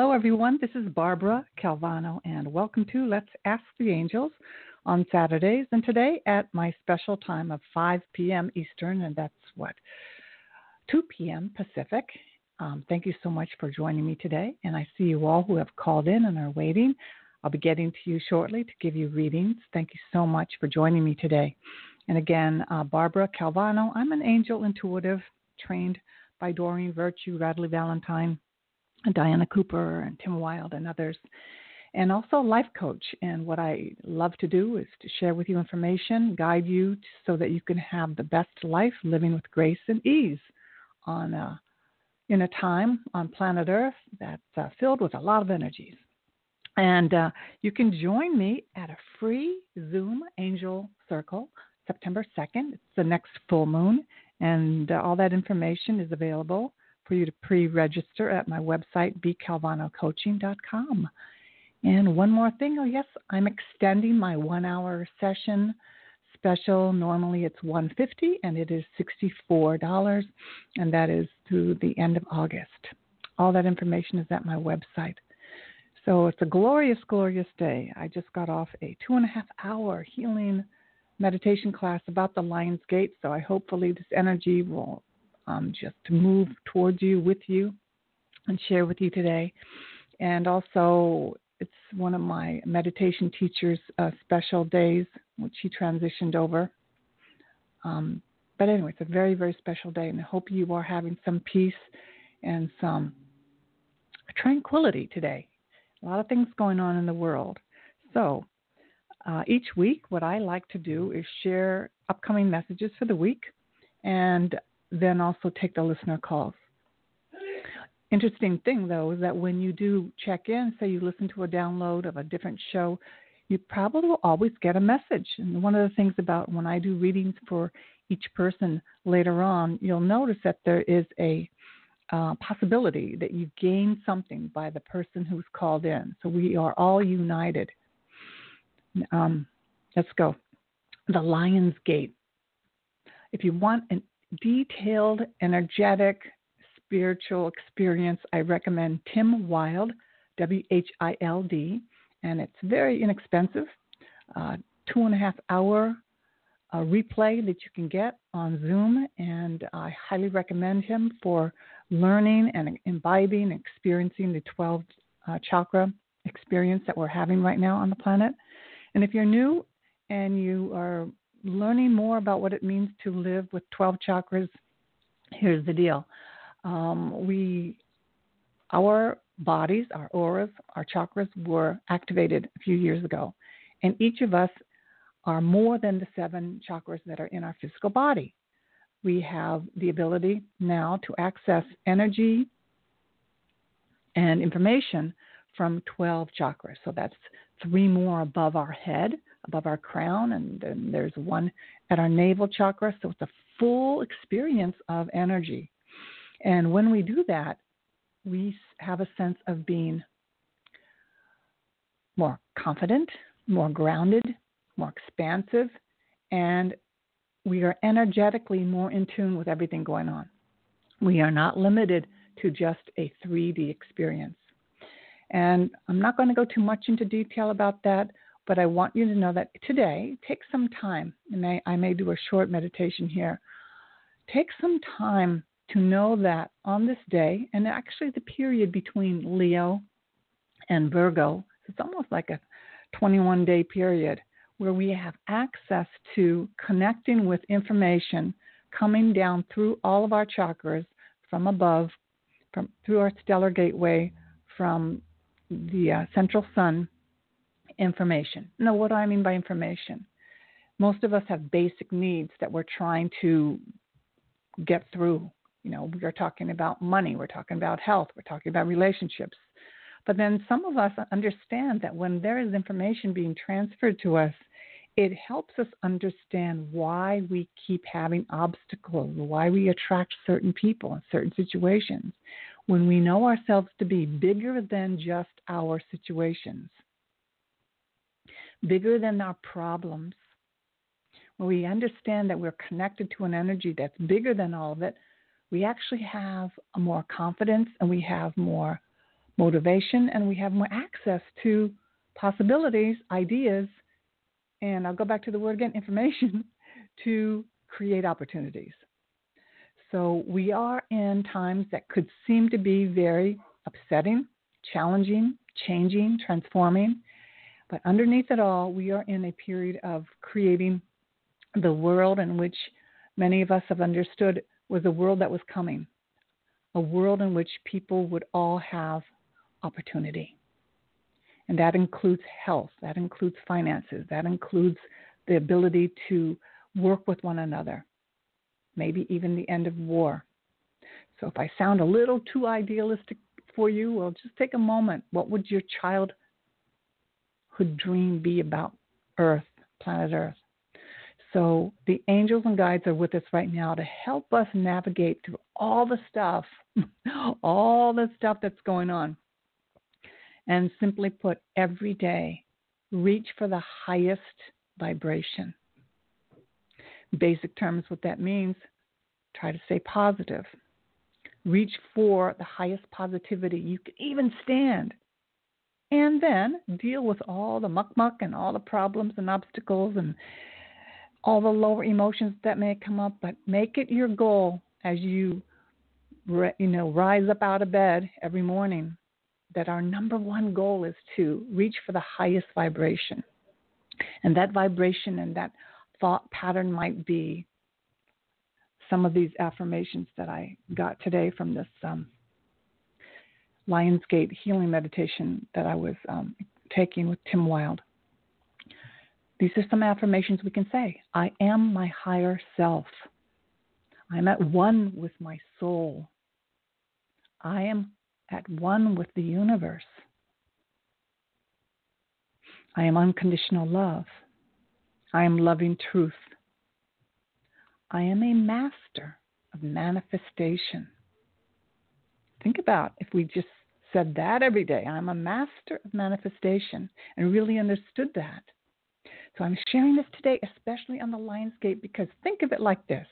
Hello, everyone. This is Barbara Calvano, and welcome to Let's Ask the Angels on Saturdays. And today at my special time of 5 p.m. Eastern, and that's what, 2 p.m. Pacific. Um, thank you so much for joining me today. And I see you all who have called in and are waiting. I'll be getting to you shortly to give you readings. Thank you so much for joining me today. And again, uh, Barbara Calvano. I'm an angel intuitive trained by Doreen Virtue Radleigh Valentine Diana Cooper and Tim Whild and others, and also life coach. And what I love to do is to share with you information, guide you so that you can have the best life living with grace and ease on a, uh, in a time on planet Earth that's uh, filled with a lot of energies. And uh, you can join me at a free Zoom Angel Circle September 2nd. It's the next full moon, and uh, all that information is available for you to pre register at my website, bcalvanocoaching.com. And one more thing oh, yes, I'm extending my one hour session special. Normally it's 150 and it is $64, and that is through the end of August. All that information is at my website. So it's a glorious, glorious day. I just got off a two and a half hour healing meditation class about the Lion's Gate, so I hopefully this energy will um, just to move towards you, with you, and share with you today. And also, it's one of my meditation teacher's uh, special days, which he transitioned over. Um, but anyway, it's a very, very special day, and I hope you are having some peace and some tranquility today. A lot of things going on in the world. So, uh, each week, what I like to do is share upcoming messages for the week. And then also take the listener calls. Interesting thing though is that when you do check in, say you listen to a download of a different show, you probably will always get a message. And one of the things about when I do readings for each person later on, you'll notice that there is a uh, possibility that you gain something by the person who's called in. So we are all united. Um, let's go. The Lion's Gate. If you want an detailed, energetic, spiritual experience, I recommend Tim Whild, W H I L D, and it's very inexpensive. Uh, two and a half hour uh, replay that you can get on Zoom, and I highly recommend him for learning and imbibing and experiencing the 12 uh, chakra experience that we're having right now on the planet. And if you're new and you are learning more about what it means to live with 12 chakras, here's the deal. Um, we, our bodies, our auras, our chakras were activated a few years ago, and each of us are more than the seven chakras that are in our physical body. We have the ability now to access energy and information from 12 chakras. So that's three more above our head above our crown, and then there's one at our navel chakra. So it's a full experience of energy. And when we do that, we have a sense of being more confident, more grounded, more expansive, and we are energetically more in tune with everything going on. We are not limited to just a 3D experience. And I'm not going to go too much into detail about that, but I want you to know that today, take some time, and I, I may do a short meditation here. Take some time to know that on this day, and actually the period between Leo and Virgo, it's almost like a 21 day period where we have access to connecting with information coming down through all of our chakras from above, from through our stellar gateway, from the uh, central sun information. Now, what do I mean by information? Most of us have basic needs that we're trying to get through. You know, we're talking about money, we're talking about health, we're talking about relationships. But then some of us understand that when there is information being transferred to us, it helps us understand why we keep having obstacles, why we attract certain people in certain situations. When we know ourselves to be bigger than just our situations, bigger than our problems, when we understand that we're connected to an energy that's bigger than all of it, we actually have more confidence and we have more motivation and we have more access to possibilities, ideas, and I'll go back to the word again information to create opportunities. So we are in times that could seem to be very upsetting, challenging, changing, transforming. But underneath it all, we are in a period of creating the world in which many of us have understood was a world that was coming, a world in which people would all have opportunity. And that includes health, that includes finances, that includes the ability to work with one another, maybe even the end of war. So if I sound a little too idealistic for you, well, just take a moment. What would your childhood dream be about Earth, planet Earth? So the angels and guides are with us right now to help us navigate through all the stuff, all the stuff that's going on. And simply put, every day, reach for the highest vibration. Basic terms, what that means try to stay positive. Reach for the highest positivity you can even stand. And then deal with all the muck muck and all the problems and obstacles and all the lower emotions that may come up, but make it your goal as you you know rise up out of bed every morning that our number one goal is to reach for the highest vibration. And that vibration and that thought pattern might be some of these affirmations that I got today from this um, Lionsgate healing meditation that I was um, taking with Tim Whild. These are some affirmations we can say I am my higher self. I'm at one with my soul. I am at one with the universe. I am unconditional love. I am loving truth. I am a master of manifestation. Think about if we just said that every day. I'm a master of manifestation and really understood that. So I'm sharing this today, especially on the Lionsgate, because think of it like this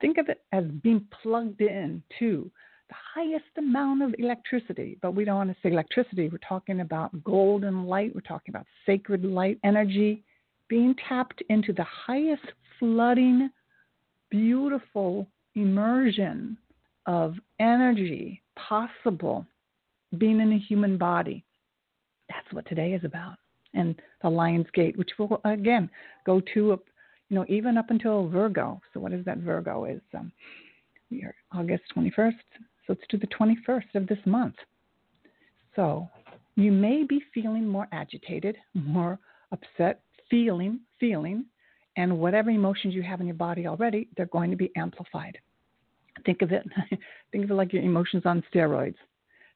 think of it as being plugged in to the highest amount of electricity, but we don't want to say electricity. We're talking about golden light, we're talking about sacred light energy being tapped into the highest flooding, beautiful immersion of energy possible being in a human body. That's what today is about. And the Lion's Gate, which will again go to, you know, even up until Virgo. So what is that? Virgo is um, August 21st. So it's to the 21st of this month. So you may be feeling more agitated, more upset, feeling, feeling, and whatever emotions you have in your body already, they're going to be amplified. Think of it, think of it like your emotions on steroids.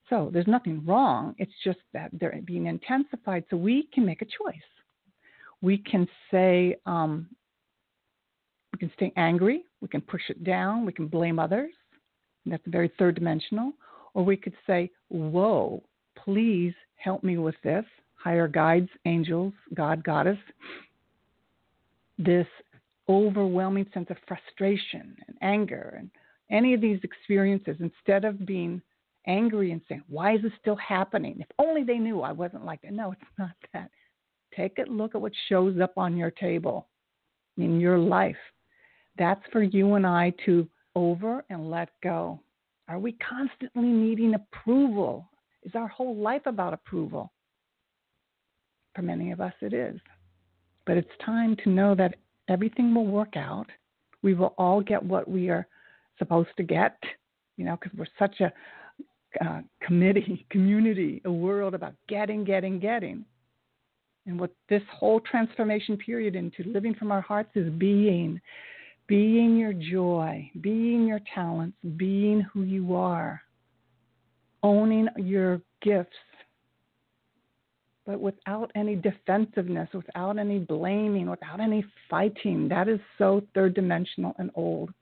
So there's nothing wrong. It's just that they're being intensified. So we can make a choice. We can say, um, we can stay angry. We can push it down. We can blame others. That's very third dimensional. Or we could say, Whoa, please help me with this. Higher guides, angels, God, Goddess. This overwhelming sense of frustration and anger and any of these experiences, instead of being angry and saying, Why is this still happening? If only they knew I wasn't like that. No, it's not that. Take a look at what shows up on your table in your life. That's for you and I to over and let go? Are we constantly needing approval? Is our whole life about approval? For many of us, it is. But it's time to know that everything will work out. We will all get what we are supposed to get, you know, because we're such a uh, committee, community, a world about getting, getting, getting. And what this whole transformation period into living from our hearts is being, being your joy, being your talents, being who you are, owning your gifts, but without any defensiveness, without any blaming, without any fighting. That is so third dimensional and old.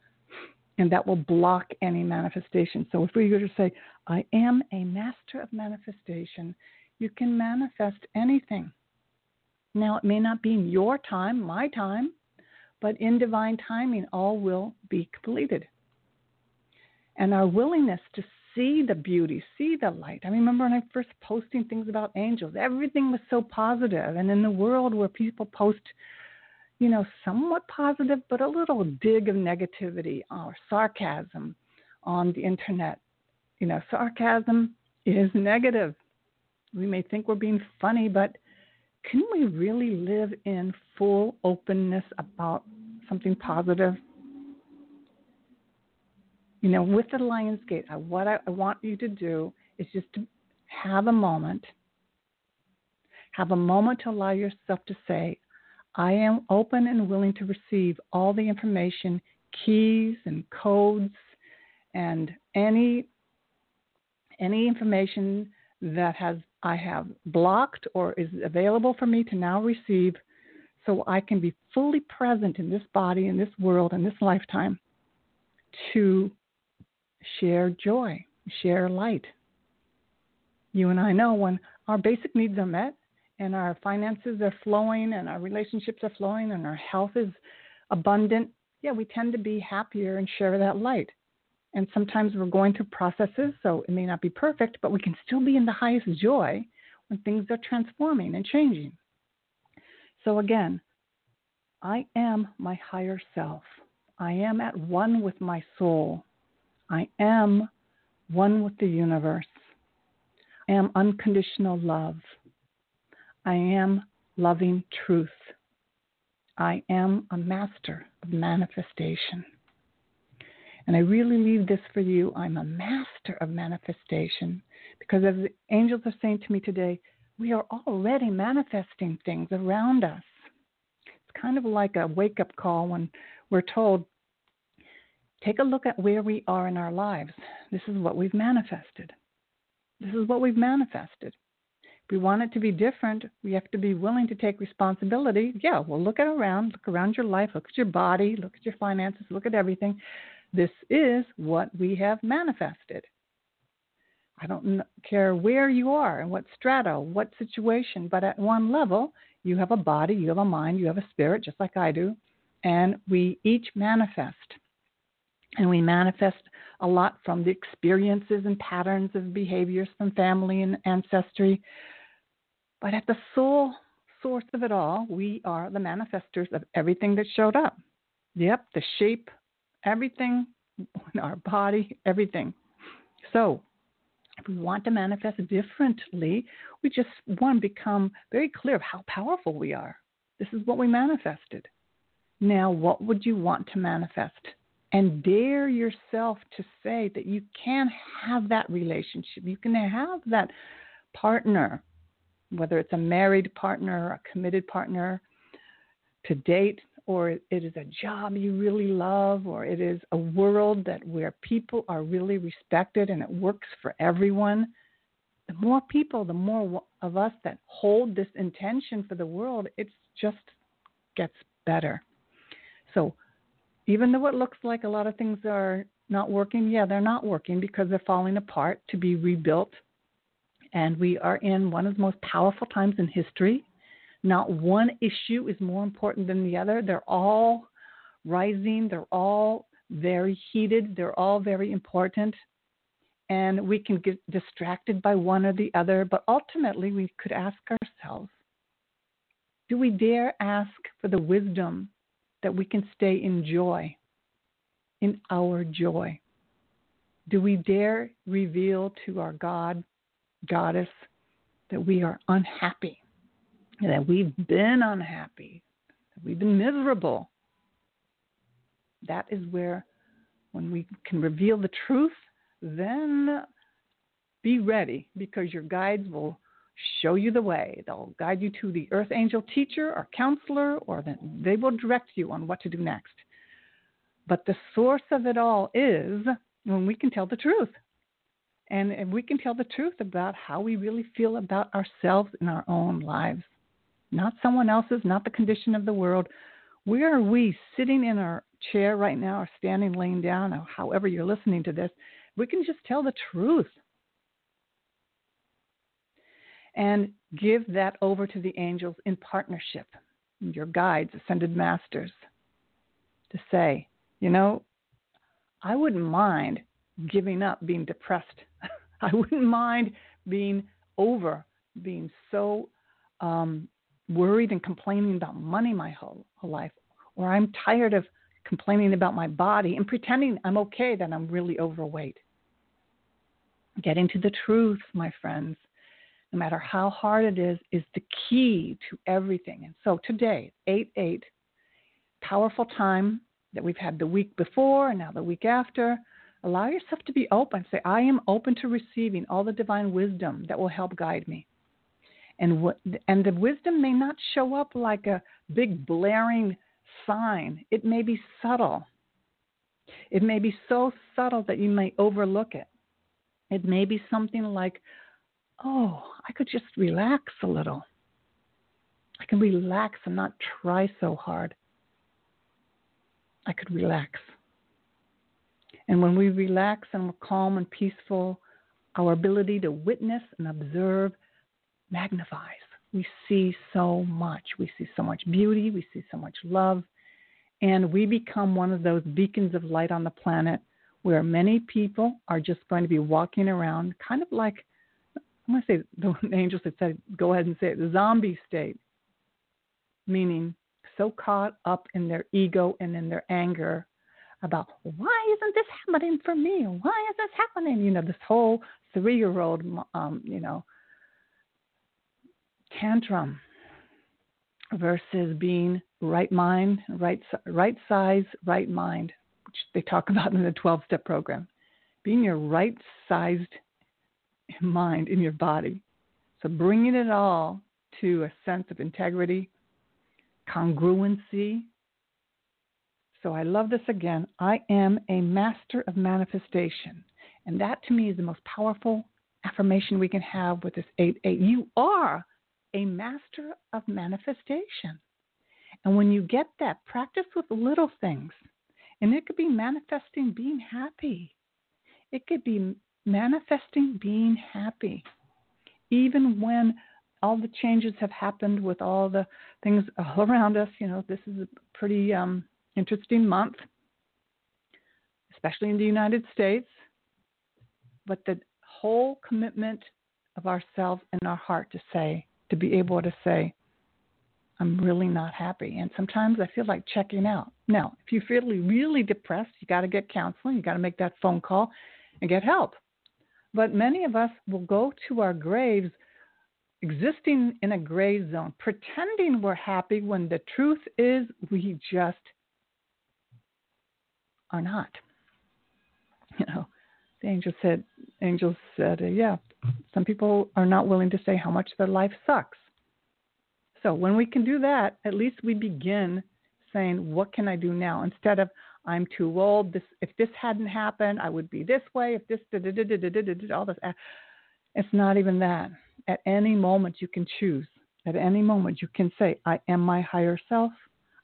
And that will block any manifestation. So if we were to say, I am a master of manifestation, you can manifest anything. Now, it may not be in your time, my time, but in divine timing, all will be completed. And our willingness to see the beauty, see the light. I remember when I first posting things about angels, everything was so positive. And in the world where people post, you know, somewhat positive, but a little dig of negativity or sarcasm on the internet, you know, sarcasm is negative. We may think we're being funny, but can we really live in full openness about something positive? You know, with the Lions Lionsgate, what I, I want you to do is just to have a moment, have a moment to allow yourself to say, I am open and willing to receive all the information, keys and codes, and any any information that has I have blocked or is available for me to now receive so I can be fully present in this body, in this world, in this lifetime to share joy, share light. You and I know when our basic needs are met and our finances are flowing and our relationships are flowing and our health is abundant, yeah, we tend to be happier and share that light. And sometimes we're going through processes, so it may not be perfect, but we can still be in the highest joy when things are transforming and changing. So, again, I am my higher self. I am at one with my soul. I am one with the universe. I am unconditional love. I am loving truth. I am a master of manifestation. And I really leave this for you. I'm a master of manifestation because, as the angels are saying to me today, we are already manifesting things around us. It's kind of like a wake up call when we're told, take a look at where we are in our lives. This is what we've manifested. This is what we've manifested. We want it to be different, we have to be willing to take responsibility. Yeah, well, look at around, look around your life, look at your body, look at your finances, look at everything. This is what we have manifested. I don't care where you are and what strata, what situation, but at one level, you have a body, you have a mind, you have a spirit, just like I do, and we each manifest. And we manifest a lot from the experiences and patterns of behaviors from family and ancestry. But at the soul source of it all, we are the manifestors of everything that showed up. Yep, the shape, everything our body, everything. So, if we want to manifest differently, we just to become very clear of how powerful we are. This is what we manifested. Now, what would you want to manifest? And dare yourself to say that you can have that relationship. You can have that partner, whether it's a married partner a committed partner, to date or it is a job you really love, or it is a world that where people are really respected and it works for everyone, the more people, the more of us that hold this intention for the world, it just gets better. So even though it looks like a lot of things are not working, yeah, they're not working because they're falling apart to be rebuilt. And we are in one of the most powerful times in history not one issue is more important than the other. They're all rising, they're all very heated, they're all very important. And we can get distracted by one or the other, but ultimately we could ask ourselves do we dare ask for the wisdom that we can stay in joy, in our joy? Do we dare reveal to our God, Goddess, that we are unhappy? that we've been unhappy, that we've been miserable. That is where, when we can reveal the truth, then be ready because your guides will show you the way. They'll guide you to the earth angel teacher or counselor, or they will direct you on what to do next. But the source of it all is when we can tell the truth. And, and we can tell the truth about how we really feel about ourselves in our own lives. Not someone else's, not the condition of the world. Where are we sitting in our chair right now, or standing, laying down, or however you're listening to this? We can just tell the truth and give that over to the angels in partnership, your guides, ascended masters, to say, you know, I wouldn't mind giving up being depressed. I wouldn't mind being over, being so um, worried and complaining about money my whole, whole life, or I'm tired of complaining about my body and pretending I'm okay that I'm really overweight. Getting to the truth, my friends, no matter how hard it is, is the key to everything. And so today, 8 8, powerful time that we've had the week before and now the week after. Allow yourself to be open. Say, I am open to receiving all the divine wisdom that will help guide me. And, what, and the wisdom may not show up like a big blaring sign, it may be subtle. It may be so subtle that you may overlook it. It may be something like oh, I could just relax a little. I can relax and not try so hard. I could relax. And when we relax and we're calm and peaceful, our ability to witness and observe magnifies. We see so much. We see so much beauty. We see so much love. And we become one of those beacons of light on the planet where many people are just going to be walking around kind of like I'm going to say the angels that said, go ahead and say it, the zombie state, meaning so caught up in their ego and in their anger about why isn't this happening for me? Why is this happening? You know, this whole three-year-old, um, you know, tantrum versus being right mind, right right size, right mind, which they talk about in the 12-step program. Being your right-sized mind, in your body. So bringing it all to a sense of integrity, congruency. So I love this again. I am a master of manifestation. And that to me is the most powerful affirmation we can have with this 8 8. You are a master of manifestation. And when you get that, practice with little things. And it could be manifesting being happy. It could be manifesting being happy, even when all the changes have happened with all the things all around us. You know, this is a pretty um, interesting month, especially in the United States. But the whole commitment of ourselves and our heart to say, to be able to say, I'm really not happy. And sometimes I feel like checking out. Now, if you feel really depressed, you got to get counseling. You got to make that phone call and get help. But many of us will go to our graves existing in a gray zone, pretending we're happy when the truth is we just are not. You know, the angel said, angels said, uh, yeah, some people are not willing to say how much their life sucks. So when we can do that, at least we begin saying, what can I do now? Instead of, I'm too old. This if this hadn't happened, I would be this way. If this all this, it's not even that. At any moment, you can choose. At any moment, you can say, I am my higher self.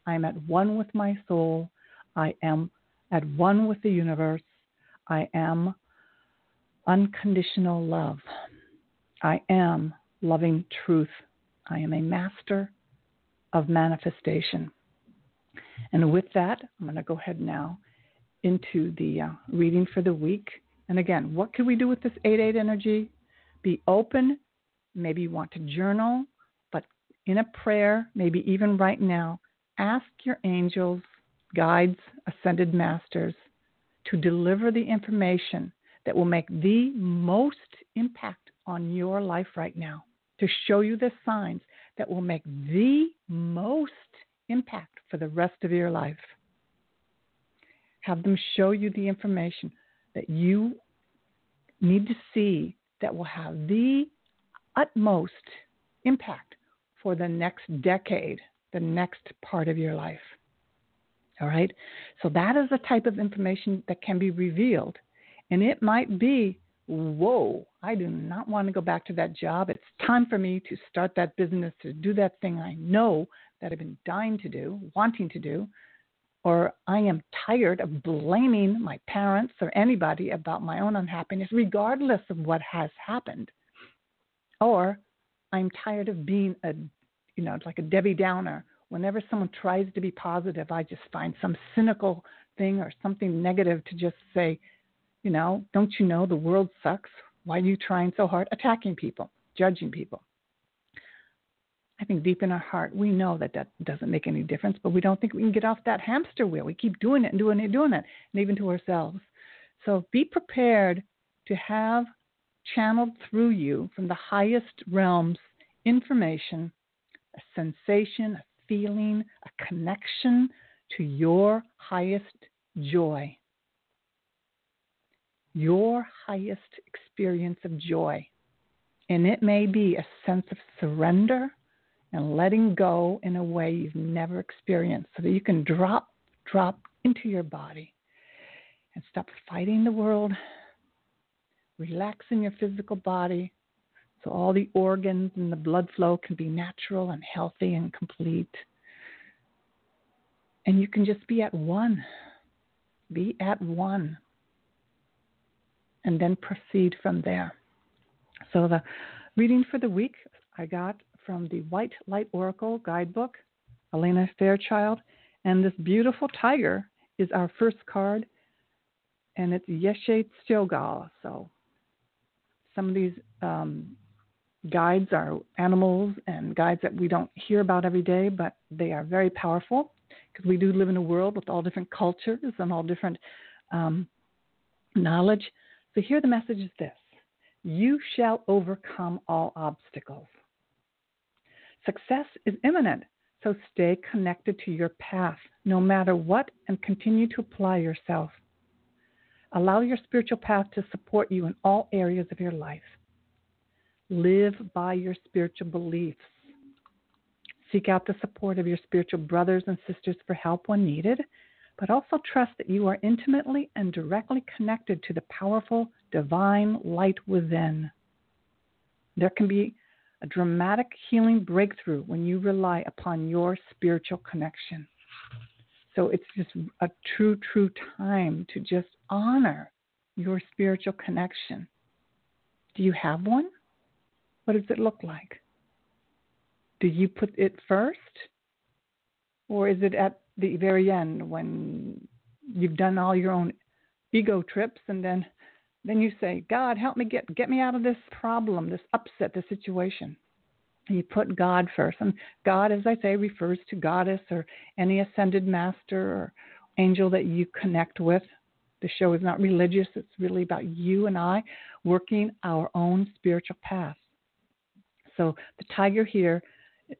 I am at one with my soul. I am at one with the universe. I am unconditional love. I am loving truth. I am a master of manifestation. And with that, I'm going to go ahead now into the uh, reading for the week. And again, what can we do with this 8 8 energy? Be open. Maybe you want to journal, but in a prayer, maybe even right now, ask your angels, guides, ascended masters to deliver the information that will make the most impact on your life right now, to show you the signs that will make the most impact for the rest of your life. Have them show you the information that you need to see that will have the utmost impact for the next decade, the next part of your life. All right? So that is the type of information that can be revealed. And it might be, whoa, I do not want to go back to that job. It's time for me to start that business, to do that thing I know that I've been dying to do, wanting to do. Or I am tired of blaming my parents or anybody about my own unhappiness, regardless of what has happened. Or I'm tired of being a, you know, like a Debbie Downer whenever someone tries to be positive, I just find some cynical thing or something negative to just say, you know, don't you know the world sucks? Why are you trying so hard? Attacking people, judging people. I think deep in our heart, we know that that doesn't make any difference, but we don't think we can get off that hamster wheel. We keep doing it and doing it and doing it, and even to ourselves. So be prepared to have channeled through you from the highest realms information, a sensation, a feeling, a connection to your highest joy, your highest experience of joy. And it may be a sense of surrender and letting go in a way you've never experienced so that you can drop, drop into your body and stop fighting the world, relax in your physical body, so all the organs and the blood flow can be natural and healthy and complete. And you can just be at one. Be at one. And then proceed from there. So the reading for the week I got from the White Light Oracle guidebook, Alana Fairchild. And this beautiful tiger is our first card, and it's Yeshe Tsogyal. So some of these um, guides are animals and guides that we don't hear about every day, but they are very powerful because we do live in a world with all different cultures and all different um, knowledge. So here the message is this You shall overcome all obstacles. Success is imminent, so stay connected to your path no matter what and continue to apply yourself. Allow your spiritual path to support you in all areas of your life. Live by your spiritual beliefs. Seek out the support of your spiritual brothers and sisters for help when needed, but also trust that you are intimately and directly connected to the powerful divine light within. There can be a dramatic healing breakthrough when you rely upon your spiritual connection. So it's just a true, true time to just honor your spiritual connection. Do you have one? What does it look like? Do you put it first? Or is it at the very end when you've done all your own ego trips and then then you say, God, help me get get me out of this problem, this upset, this situation. You put God first. And God, as I say, refers to goddess or any ascended master or angel that you connect with. The show is not religious, it's really about you and I working our own spiritual path. So the tiger here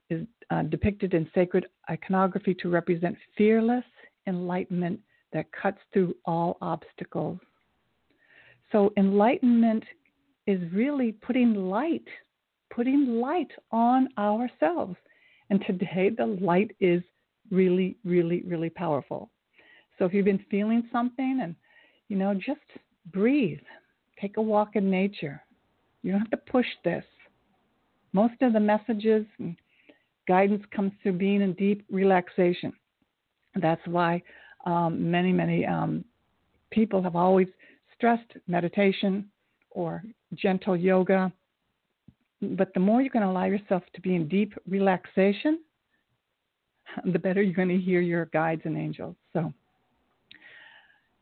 is uh, depicted in sacred iconography to represent fearless enlightenment that cuts through all obstacles. So enlightenment is really putting light, putting light on ourselves. And today the light is really, really, really powerful. So if you've been feeling something and, you know, just breathe, take a walk in nature. You don't have to push this. Most of the messages and guidance comes through being in deep relaxation. That's why um, many, many um, people have always stressed meditation or gentle yoga. But the more you can allow yourself to be in deep relaxation, the better you're going to hear your guides and angels. So,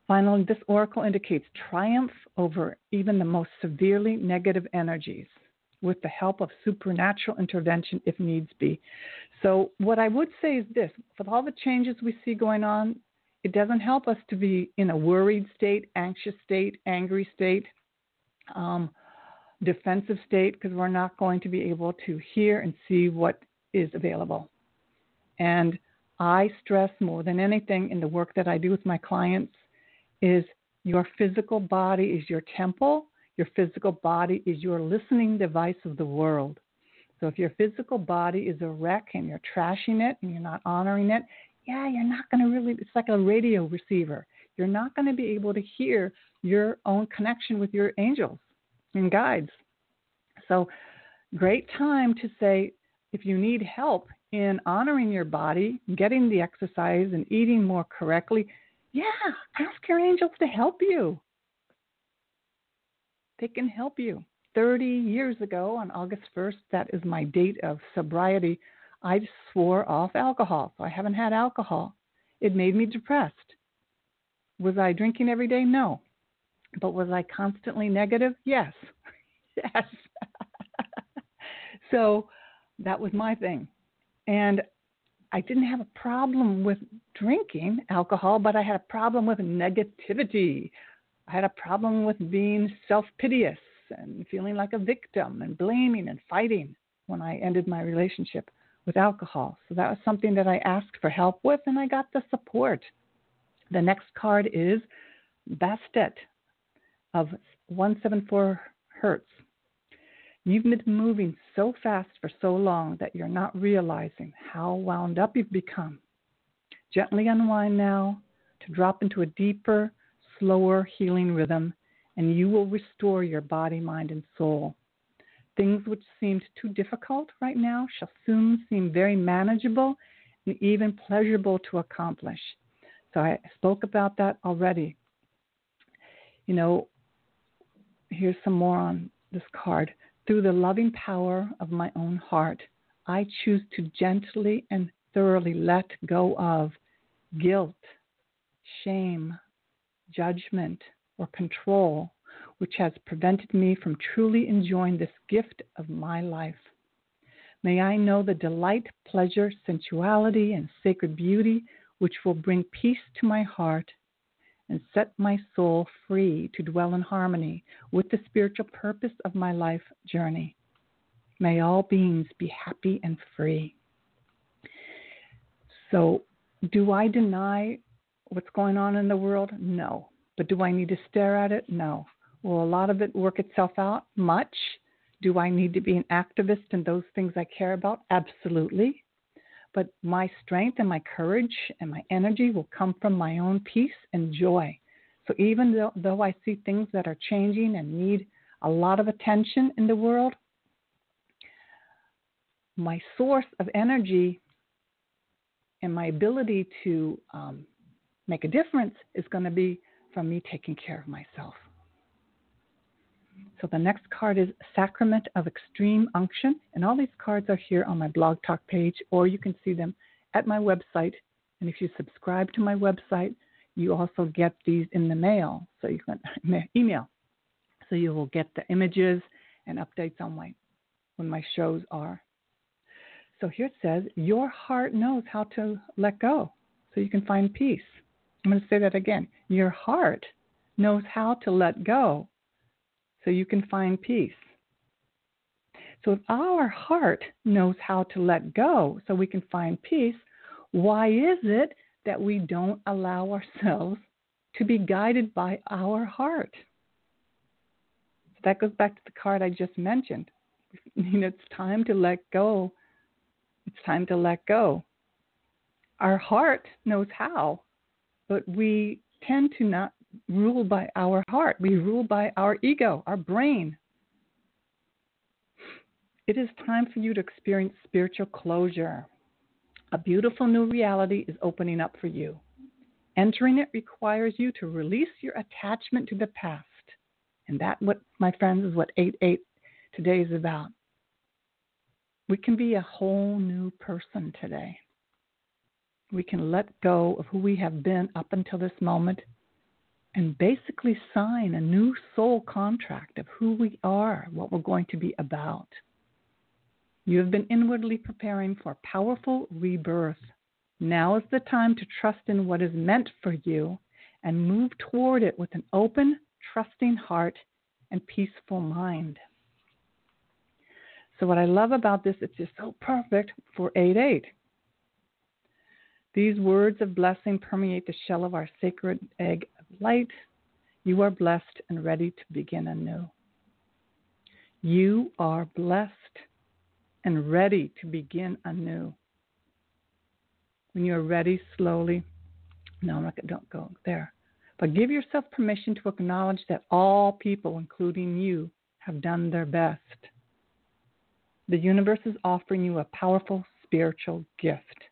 finally, this oracle indicates triumph over even the most severely negative energies with the help of supernatural intervention if needs be. So, what I would say is this with all the changes we see going on, it doesn't help us to be in a worried state, anxious state, angry state, um, defensive state, because we're not going to be able to hear and see what is available. And I stress more than anything in the work that I do with my clients is your physical body is your temple Your physical body is your listening device of the world. So if your physical body is a wreck and you're trashing it and you're not honoring it, yeah, you're not going to really, it's like a radio receiver. You're not going to be able to hear your own connection with your angels and guides. So, great time to say if you need help in honoring your body, getting the exercise, and eating more correctly, yeah, ask your angels to help you. They can help you. 30 years ago, on August 1st, that is my date of sobriety, I swore off alcohol. So I haven't had alcohol. It made me depressed. Was I drinking every day? No. But was I constantly negative? Yes. yes. so that was my thing. And I didn't have a problem with drinking alcohol, but I had a problem with negativity. I had a problem with being self piteous and feeling like a victim and blaming and fighting when I ended my relationship with alcohol. So that was something that I asked for help with, and I got the support. The next card is Bastet of 174 Hertz. You've been moving so fast for so long that you're not realizing how wound up you've become. Gently unwind now to drop into a deeper, slower healing rhythm, and you will restore your body, mind, and soul. Things which seemed too difficult right now shall soon seem very manageable and even pleasurable to accomplish. So I spoke about that already. You know, here's some more on this card. Through the loving power of my own heart, I choose to gently and thoroughly let go of guilt, shame, judgment, or control, which has prevented me from truly enjoying this gift of my life. May I know the delight, pleasure, sensuality, and sacred beauty which will bring peace to my heart and set my soul free to dwell in harmony with the spiritual purpose of my life journey. May all beings be happy and free. So, do I deny what's going on in the world? No. But do I need to stare at it? No. Will a lot of it work itself out? Much. Do I need to be an activist in those things I care about? Absolutely but my strength and my courage and my energy will come from my own peace and joy. So even though, though I see things that are changing and need a lot of attention in the world, my source of energy and my ability to um, make a difference is going to be from me taking care of myself. So the next card is Sacrament of Extreme Unction. And all these cards are here on my blog talk page, or you can see them at my website. And if you subscribe to my website, you also get these in the mail. So you can email. So you will get the images and updates on my when my shows are. So here it says, Your heart knows how to let go so you can find peace. I'm going to say that again. Your heart knows how to let go so you can find peace. So, if our heart knows how to let go so we can find peace, why is it that we don't allow ourselves to be guided by our heart? So that goes back to the card I just mentioned. You know, it's time to let go. It's time to let go. Our heart knows how, but we tend to not rule by our heart. We rule by our ego, our brain. It is time for you to experience spiritual closure. A beautiful new reality is opening up for you. Entering it requires you to release your attachment to the past. And that, what my friends, is what 8 8 today is about. We can be a whole new person today. We can let go of who we have been up until this moment and basically sign a new soul contract of who we are, what we're going to be about. You have been inwardly preparing for powerful rebirth. Now is the time to trust in what is meant for you and move toward it with an open, trusting heart and peaceful mind. So, what I love about this, it's just so perfect for 8 8. These words of blessing permeate the shell of our sacred egg of light, you are blessed and ready to begin anew. You are blessed and ready to begin anew. When you're ready, slowly, no, not, don't go there. But give yourself permission to acknowledge that all people, including you, have done their best. The universe is offering you a powerful spiritual gift.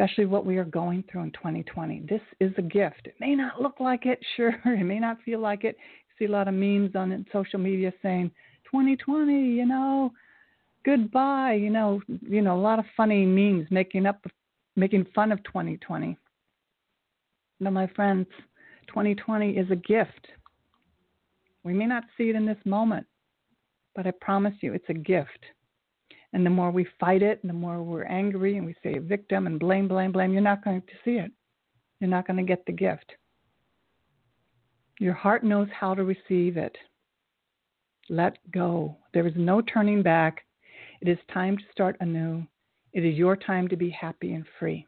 Especially what we are going through in 2020. This is a gift. It may not look like it, sure. It may not feel like it. You see a lot of memes on social media saying, 2020, you know, goodbye, you know, you know, a lot of funny memes making up making fun of 2020. No, my friends, 2020 is a gift. We may not see it in this moment, but I promise you it's a gift. And the more we fight it, the more we're angry and we say victim and blame, blame, blame, you're not going to see it. You're not going to get the gift. Your heart knows how to receive it. Let go. There is no turning back. It is time to start anew. It is your time to be happy and free.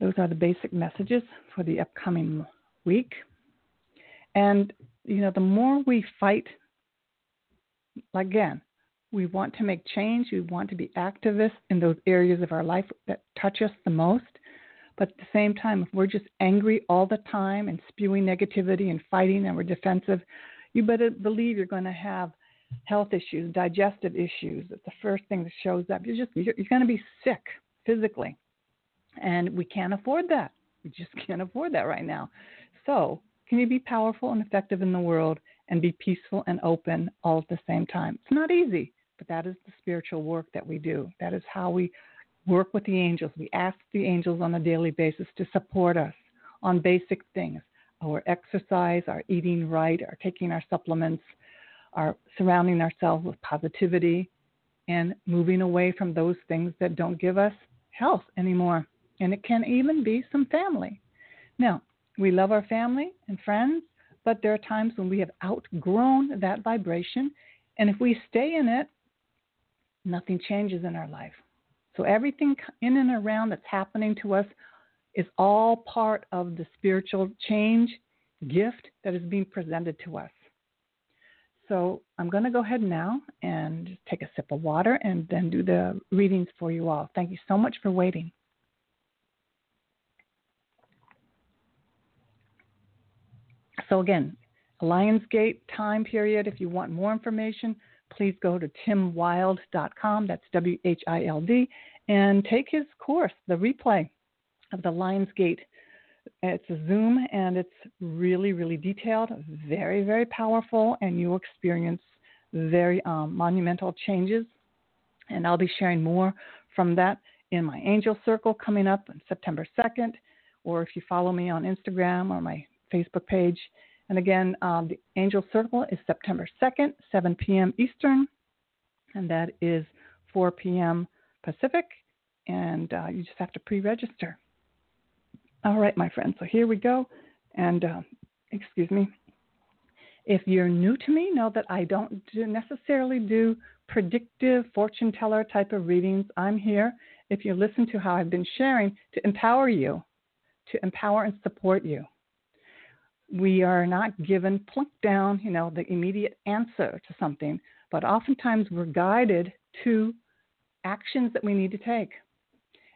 Those are the basic messages for the upcoming week. And, you know, the more we fight, again, we want to make change. We want to be activists in those areas of our life that touch us the most. But at the same time, if we're just angry all the time and spewing negativity and fighting and we're defensive, you better believe you're going to have health issues, digestive issues. It's the first thing that shows up. You're just you're, you're going to be sick physically, and we can't afford that. We just can't afford that right now. So, can you be powerful and effective in the world and be peaceful and open all at the same time? It's not easy, but that is the spiritual work that we do. That is how we work with the angels. We ask the angels on a daily basis to support us on basic things our exercise, our eating right, our taking our supplements, our surrounding ourselves with positivity, and moving away from those things that don't give us health anymore. And it can even be some family. Now, we love our family and friends, but there are times when we have outgrown that vibration. And if we stay in it, nothing changes in our life. So everything in and around that's happening to us is all part of the spiritual change gift that is being presented to us. So I'm going to go ahead now and take a sip of water and then do the readings for you all. Thank you so much for waiting. So again, Lionsgate time period. If you want more information, please go to timwhild.com. That's W H I L D, and take his course, the replay of the Lionsgate. It's a Zoom and it's really, really detailed, very, very powerful, and you'll experience very um, monumental changes. And I'll be sharing more from that in my Angel Circle coming up on September 2nd, or if you follow me on Instagram or my Facebook page. And again, um, the Angel Circle is September 2nd, 7 p.m. Eastern, and that is 4 p.m. Pacific. And uh, you just have to pre register. All right, my friends. So here we go. And uh, excuse me. If you're new to me, know that I don't do necessarily do predictive fortune teller type of readings. I'm here, if you listen to how I've been sharing, to empower you, to empower and support you. We are not given plunk down, you know, the immediate answer to something, but oftentimes we're guided to actions that we need to take.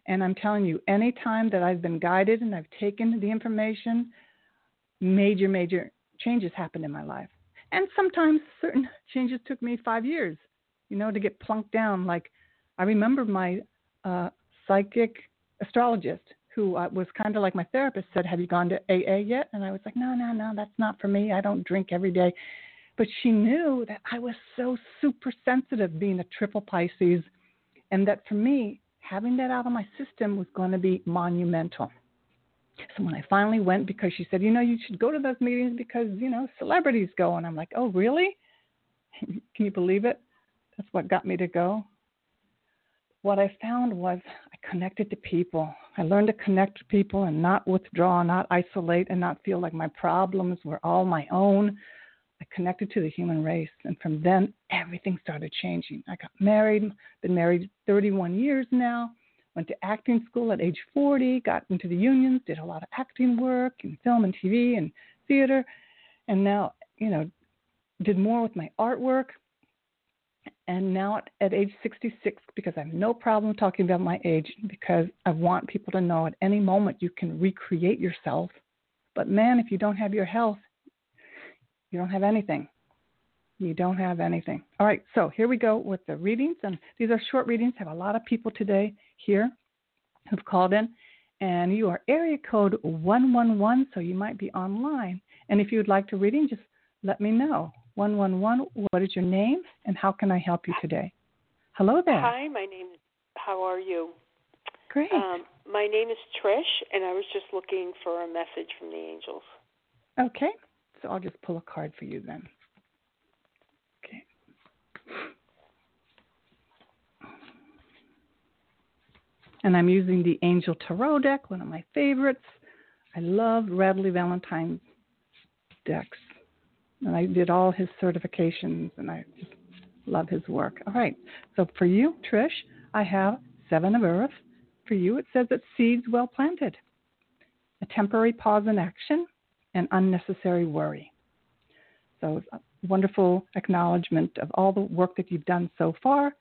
And I'm telling you, any time that I've been guided and I've taken the information, major, major changes happened in my life. And sometimes certain changes took me five years, you know, to get plunked down. Like I remember my uh, psychic astrologist, who uh, was kind of like my therapist, said, "Have you gone to AA yet?" And I was like, "No, no, no, that's not for me. I don't drink every day." But she knew that I was so super sensitive, being a triple Pisces, and that for me, having that out of my system was going to be monumental. So when I finally went, because she said, you know, you should go to those meetings because, you know, celebrities go. And I'm like, oh, really? Can you believe it? That's what got me to go. What I found was I connected to people. I learned to connect to people and not withdraw, not isolate, and not feel like my problems were all my own. I connected to the human race. And from then, everything started changing. I got married, been married 31 years now, went to acting school at age 40, got into the unions, did a lot of acting work in film and TV and theater. and now, you know, did more with my artwork. And now at, at age 66, because I have no problem talking about my age, because I want people to know at any moment you can recreate yourself. But man, if you don't have your health, you don't have anything. You don't have anything. All right, so here we go with the readings. And these are short readings. I have a lot of people today here who've called in. And you are area code 111, so you might be online. And if you would like to reading, just let me know. 111, what is your name and how can I help you today? Hello there. Hi, my name is, how are you? Great. Um, my name is Trish, and I was just looking for a message from the angels. Okay, so I'll just pull a card for you then. Okay. And I'm using the Angel Tarot deck, one of my favorites. I love Radleigh Valentine's decks. And I did all his certifications and I just love his work. All right. So for you, Trish, I have Seven of Earth. For you, it says that seeds well planted, a temporary pause in action, and unnecessary worry. So, wonderful acknowledgement of all the work that you've done so far.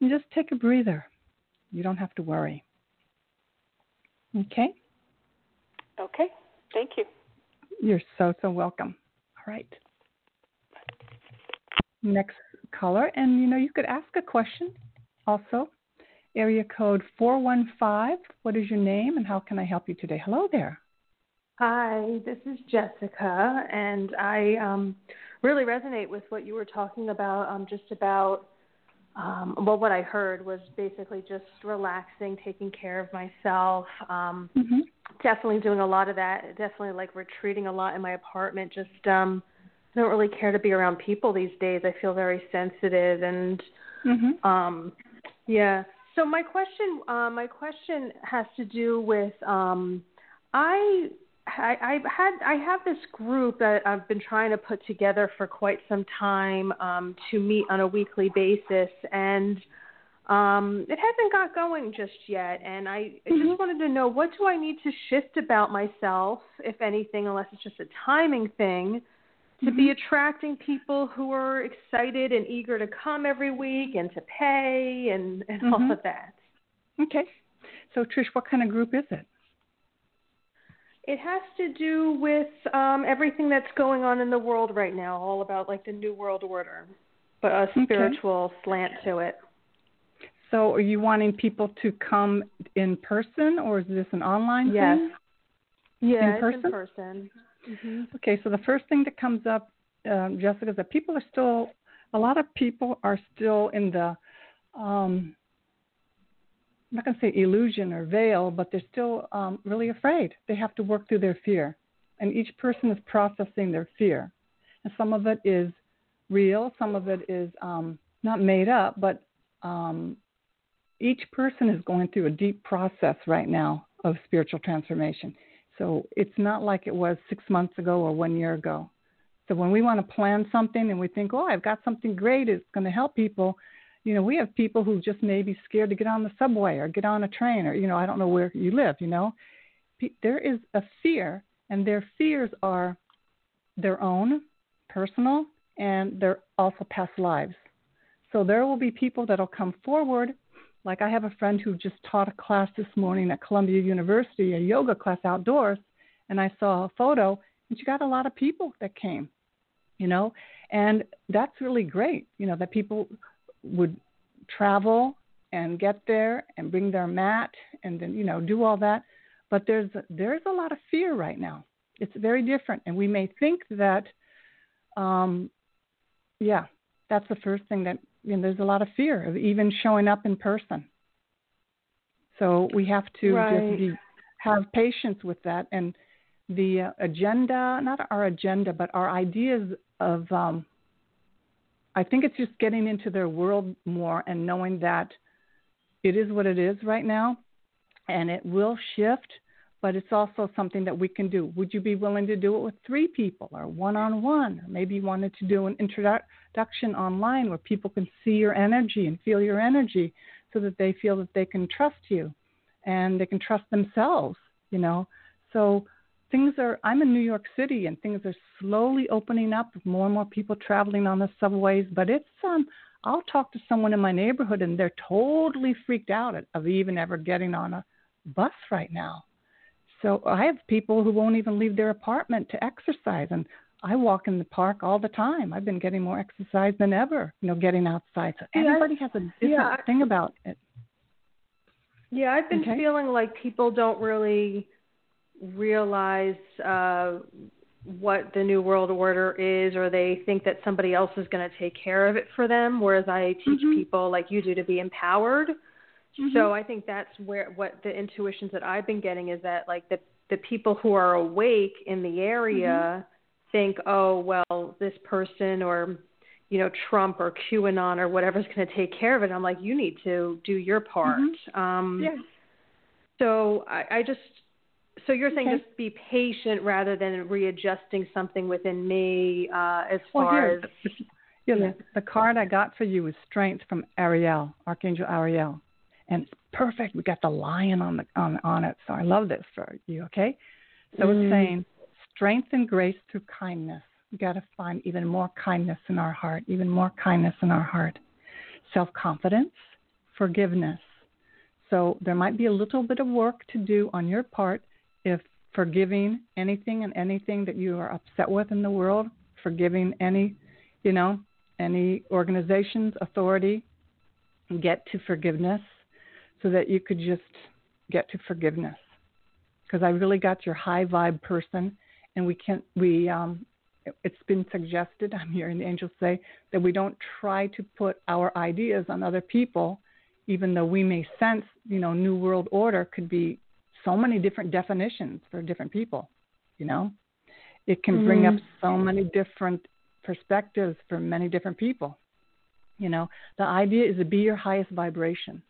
And just take a breather. You don't have to worry. Okay? Okay. Thank you. You're so, so welcome. All right. Next caller. And you know, you could ask a question also. Area code 415. What is your name and how can I help you today? Hello there. Hi, this is Jessica, and I um, really resonate with what you were talking about. Um, just about um, well, what I heard was basically just relaxing, taking care of myself. Um, mm-hmm. Definitely doing a lot of that. Definitely like retreating a lot in my apartment. Just um, I don't really care to be around people these days. I feel very sensitive and mm-hmm. um, yeah. So my question, uh, my question has to do with um, I I, I've had I have this group that I've been trying to put together for quite some time um, to meet on a weekly basis, and um, it hasn't got going just yet. And I, I mm-hmm. just wanted to know what do I need to shift about myself, if anything, unless it's just a timing thing, to mm-hmm. be attracting people who are excited and eager to come every week and to pay and, and mm-hmm. all of that. Okay. So Trish, what kind of group is it? It has to do with um, everything that's going on in the world right now, all about like the new world order, but a spiritual okay. slant to it. So, are you wanting people to come in person, or is this an online yes. thing? Yeah, in person. in person. Mm-hmm. Okay, so the first thing that comes up, um, Jessica, is that people are still, a lot of people are still in the um, I'm not going to say illusion or veil, but they're still um, really afraid. They have to work through their fear. And each person is processing their fear. And some of it is real, some of it is um, not made up, but um, each person is going through a deep process right now of spiritual transformation. So it's not like it was six months ago or one year ago. So when we want to plan something and we think, oh, I've got something great, it's going to help people, you know, we have people who just may be scared to get on the subway or get on a train or, you know, I don't know where you live, you know. There is a fear, and their fears are their own, personal, and they're also past lives. So there will be people that'll come forward. Like I have a friend who just taught a class this morning at Columbia University, a yoga class outdoors, and I saw a photo, and she got a lot of people that came, you know, and that's really great, you know, that people would travel and get there and bring their mat and then you know do all that. But there's there's a lot of fear right now. It's very different and we may think that um yeah that's the first thing that you know there's a lot of fear of even showing up in person so we have to right. just be, have patience with that and the uh, agenda not our agenda but our ideas of um I think it's just getting into their world more and knowing that it is what it is right now and it will shift, but it's also something that we can do. Would you be willing to do it with three people or one on one? Maybe you wanted to do an introduction online where people can see your energy and feel your energy so that they feel that they can trust you and they can trust themselves, you know. So things are I'm in New York City and things are slowly opening up with more and more people traveling on the subways, but it's um I'll talk to someone in my neighborhood and they're totally freaked out of even ever getting on a bus right now. So I have people who won't even leave their apartment to exercise and I walk in the park all the time. I've been getting more exercise than ever, you know, getting outside. So everybody has a different yeah, thing about it. Yeah, I've been okay. feeling like people don't really realize uh what the new world order is or they think that somebody else is going to take care of it for them whereas I teach mm-hmm. people like you do to be empowered. Mm-hmm. So I think that's where what the intuitions that I've been getting is that like the the people who are awake in the area mm-hmm. think, "Oh, well, this person or you know Trump or QAnon or whatever's going to take care of it." I'm like, "You need to do your part." Mm-hmm. Um yeah. So I, I just so you're saying okay. just be patient rather than readjusting something within me uh, as well, far here, as. Yeah, yeah. The, the card I got for you is Strength from Ariel, Archangel Ariel, and it's perfect. We got the lion on the on on it, so I love this for you. Okay, so mm. it's saying strength and grace through kindness. We got to find even more kindness in our heart, even more kindness in our heart. Self confidence, forgiveness. So there might be a little bit of work to do on your part if forgiving anything and anything that you are upset with in the world, forgiving any, you know, any organizations, authority, get to forgiveness so that you could just get to forgiveness. Because I really got your high vibe person, and we can't, we, um, it's been suggested, I'm hearing the angels say, that we don't try to put our ideas on other people, even though we may sense, you know, New World Order could be so many different definitions for different people, you know? It can bring mm. up so many different perspectives for many different people. You know, the idea is to be your highest vibration.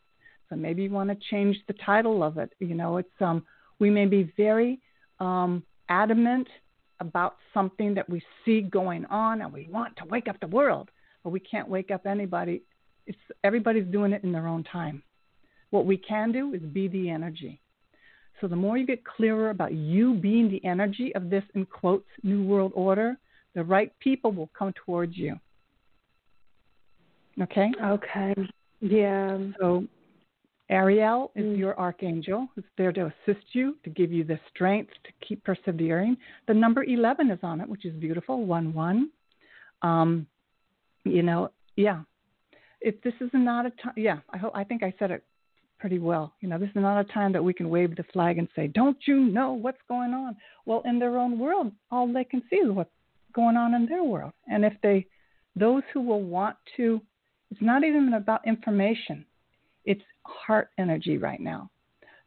So maybe you want to change the title of it. You know, it's um we may be very um adamant about something that we see going on and we want to wake up the world, but we can't wake up anybody. It's everybody's doing it in their own time. What we can do is be the energy. So the more you get clearer about you being the energy of this, in quotes, new world order, the right people will come towards you. Okay? Okay. Yeah. So Ariel is mm. your archangel who's there to assist you, to give you the strength to keep persevering. The number 11 is on it, which is beautiful, 1 1. Um, you know, yeah. If this is not a time, yeah, I hope I think I said it pretty well. You know, this is not a time that we can wave the flag and say, "Don't you know what's going on?" Well, in their own world, all they can see is what's going on in their world. And if they, those who will want to, it's not even about information. It's heart energy right now.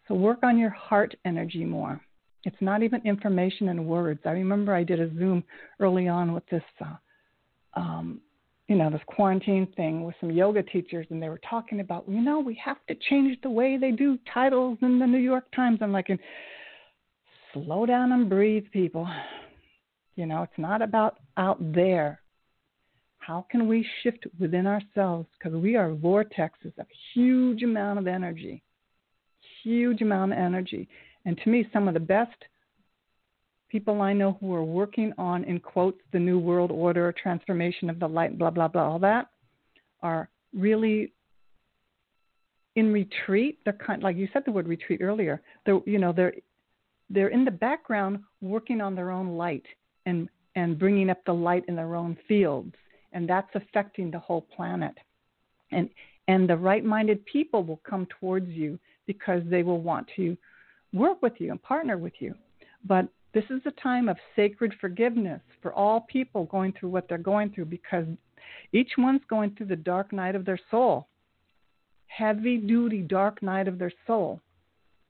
So work on your heart energy more. It's not even information and words. I remember I did a Zoom early on with this uh, um, you know, this quarantine thing with some yoga teachers, and they were talking about, you know, we have to change the way they do titles in the New York Times. I'm like, slow down and breathe, people. You know, it's not about out there. How can we shift within ourselves? Because we are vortexes of huge amount of energy, huge amount of energy. And to me, some of the best people I know who are working on, in quotes, the New World Order, transformation of the light, blah, blah, blah, all that, are really in retreat. They're kind, like you said the word retreat earlier. They're, you know, they're they're in the background working on their own light and and bringing up the light in their own fields, and that's affecting the whole planet. And and the right-minded people will come towards you because they will want to work with you and partner with you. But this is a time of sacred forgiveness for all people going through what they're going through because each one's going through the dark night of their soul. Heavy duty dark night of their soul.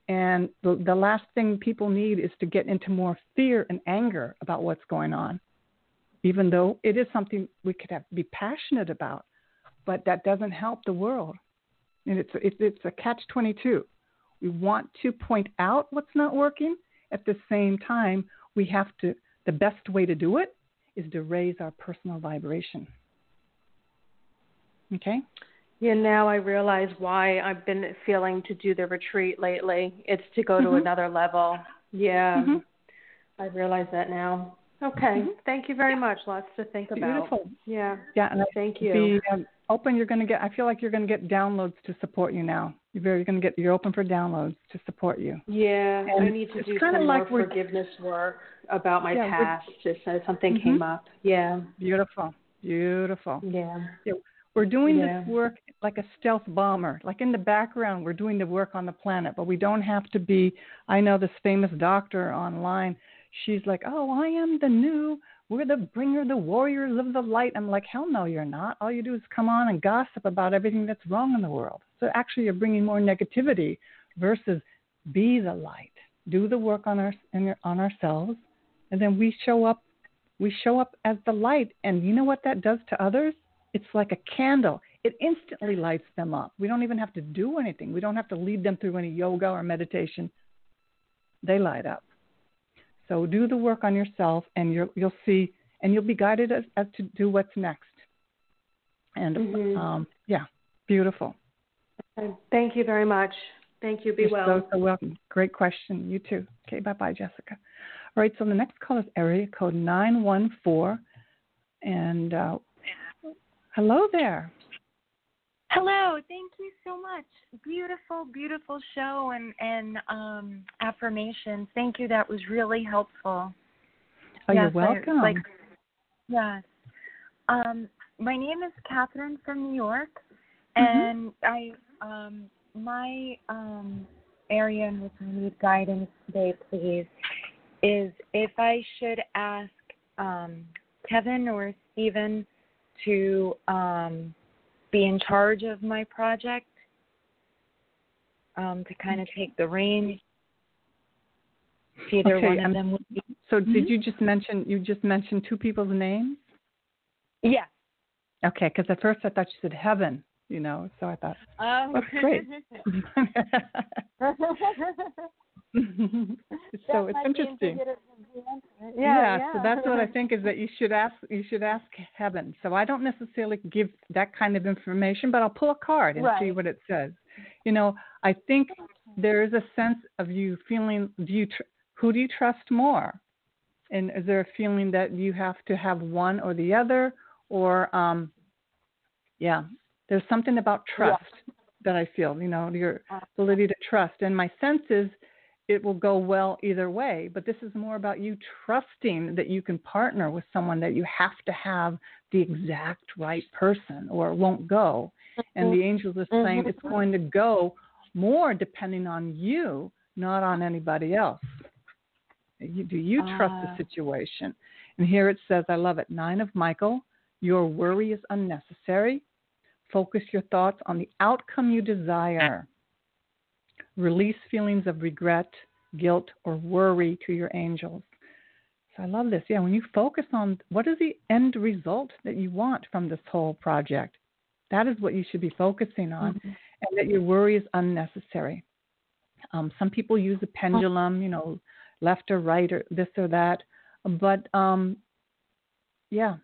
And the, the last thing people need is to get into more fear and anger about what's going on, even though it is something we could have, be passionate about. But that doesn't help the world. And it's, it's, it's a catch 22. We want to point out what's not working at the same time, we have to, the best way to do it is to raise our personal vibration. Okay? Yeah, now I realize why I've been feeling to do the retreat lately. It's to go mm-hmm. to another level. Yeah. Mm-hmm. I realize that now. Okay. Mm-hmm. Thank you very much. Lots to think about. Beautiful. Yeah. Yeah. And Thank you. Be um, open. You're going to get. I feel like you're going to get downloads to support you now. You're very going to get. You're open for downloads to support you. Yeah. And I need to do some like more forgiveness work about my yeah, past. Just uh, something mm-hmm. came up. Yeah. Beautiful. Beautiful. Yeah. yeah. We're doing yeah. this work like a stealth bomber. Like in the background, we're doing the work on the planet, but we don't have to be. I know this famous doctor online. She's like, "Oh, I am the new we're the bringer, the warriors of the light. I'm like, hell no, you're not. All you do is come on and gossip about everything that's wrong in the world. So actually, you're bringing more negativity versus be the light. Do the work on our on ourselves, and then we show up. We show up as the light, and you know what that does to others? It's like a candle. It instantly lights them up. We don't even have to do anything. We don't have to lead them through any yoga or meditation. They light up. So do the work on yourself, and you'll you'll see, and you'll be guided as, as to do what's next. And mm-hmm. um, yeah, beautiful. Thank you very much. Thank you. Be You're well. So, so welcome. Great question. You too. Okay. Bye bye, Jessica. All right. So the next call is area code nine one four, and uh, hello there. Hello, thank you so much. Beautiful, beautiful show and and um, affirmations. Thank you. That was really helpful. Oh, yes, you're welcome. I, like, yes. Um, my name is Catherine from New York, mm-hmm. and I um, my um, area in which I need guidance today, please, is if I should ask um, Kevin or Stephen to um, be in charge of my project um, to kind of take the reins. Either okay, one of them would be. So mm-hmm. did you just mention you just mentioned two people's names? Yes. Okay, because at first I thought you said heaven, you know, so I thought oh. that's great. so it's interesting. Yeah, yeah, yeah, so that's what I think is that you should ask you should ask heaven. So I don't necessarily give that kind of information, but I'll pull a card and right. see what it says. You know, I think there is a sense of you feeling do you tr- who do you trust more? And is there a feeling that you have to have one or the other or um yeah, there's something about trust yeah. that I feel, you know, your uh-huh. ability to trust. And my sense is it will go well either way. But this is more about you trusting that you can partner with someone that you have to have the exact right person or it won't go. And the mm-hmm. angels are saying mm-hmm. it's going to go more depending on you, not on anybody else. Do you trust the ah. situation? And here it says, I love it. Nine of Michael, your worry is unnecessary. Focus your thoughts on the outcome you desire. Release feelings of regret, guilt, or worry to your angels. So I love this. Yeah, when you focus on what is the end result that you want from this whole project, that is what you should be focusing on, mm-hmm. and that your worry is unnecessary. Um, some people use a pendulum, you know, left or right or this or that, but um, yeah,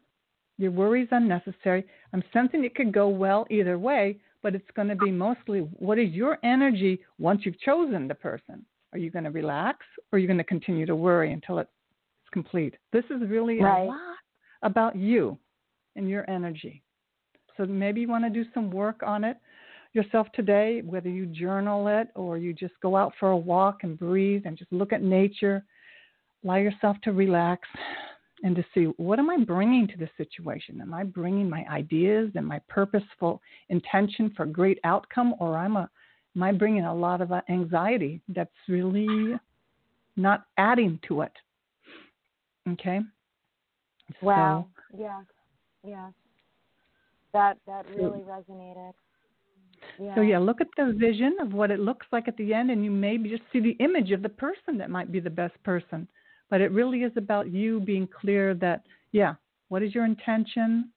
your worry is unnecessary. I'm sensing it could go well either way, but it's going to be mostly what is your energy once you've chosen the person? Are you going to relax or are you going to continue to worry until it's complete? This is really right. a lot about you and your energy. So maybe you want to do some work on it yourself today, whether you journal it or you just go out for a walk and breathe and just look at nature. Allow yourself to relax and to see what am I bringing to the situation? Am I bringing my ideas and my purposeful intention for great outcome, or am, a, am I bringing a lot of uh, anxiety that's really not adding to it? Okay. Wow. So, yeah. Yeah. That that really resonated. Yeah. So yeah, look at the vision of what it looks like at the end, and you maybe just see the image of the person that might be the best person. But it really is about you being clear that, yeah, what is your intention?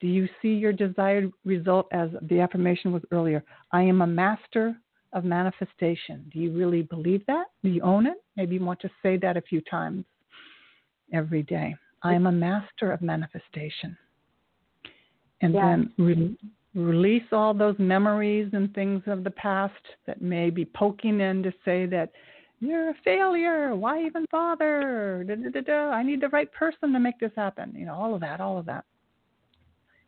Do you see your desired result as the affirmation was earlier? I am a master of manifestation. Do you really believe that? Do you own it? Maybe you want to say that a few times every day. I am a master of manifestation. And then re- release all those memories and things of the past that may be poking in to say that you're a failure. Why even bother? Da, da, da, da. I need the right person to make this happen. You know, all of that, all of that.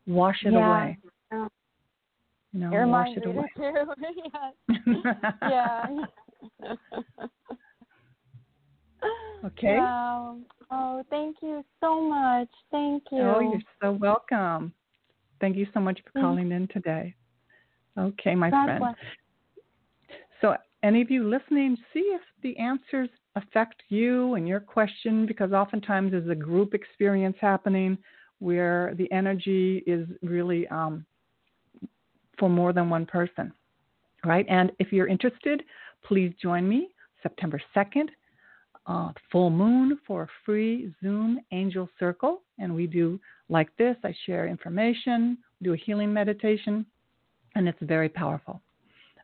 Wash it Yeah. away. Oh. You know, You're wash it away. yeah. yeah. Okay. Wow. Oh, thank you so much. Thank you. Oh, you're so welcome. Thank you so much for calling in today. Okay, my God friend. bless. So, any of you listening, see if the answers affect you and your question because oftentimes there's a group experience happening where the energy is really um, for more than one person, right? And if you're interested, please join me September 2nd, uh, full moon for a free Zoom angel circle. And we do like this I share information, do a healing meditation, and it's very powerful.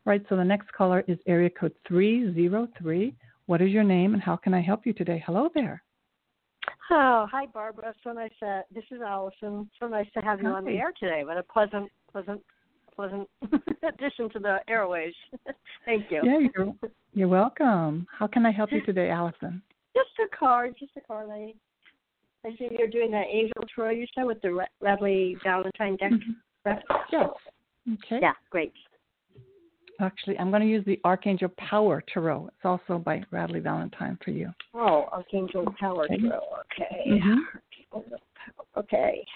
All right, so the next caller is area code 303. What is your name and how can I help you today? Hello there. Oh, hi Barbara. So nice to this is Allison. So nice to have you on the air today. What a pleasant pleasant pleasant addition to the airways. Thank you. Yeah, you're, you're welcome. How can I help you today, Allison? Just a card, just a card lady. I see you're doing that angel tarot you said with the Radleigh Valentine deck. Right? Yes. Okay. Yeah, great. Actually, I'm going to use the Archangel Power Tarot. It's also by Radleigh Valentine for you. Oh, Archangel Power Okay. Tarot. Okay. Mhm. Okay.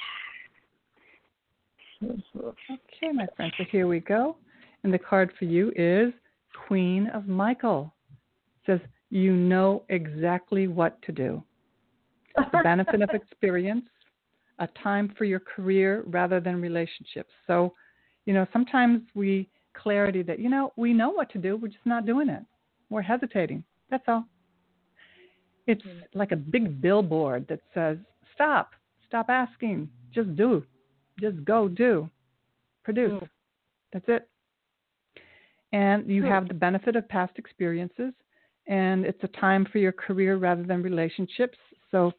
Okay, my friend. So here we go. And the card for you is Queen of Michael. It says, You know exactly what to do. The benefit of experience, a time for your career rather than relationships. So, you know, sometimes we clarity that, you know, we know what to do, we're just not doing it. We're hesitating. That's all. It's like a big billboard that says, Stop, stop asking, just do. Just go do. Produce. Mm. That's it. And you Hmm. have the benefit of past experiences, and it's a time for your career rather than relationships. So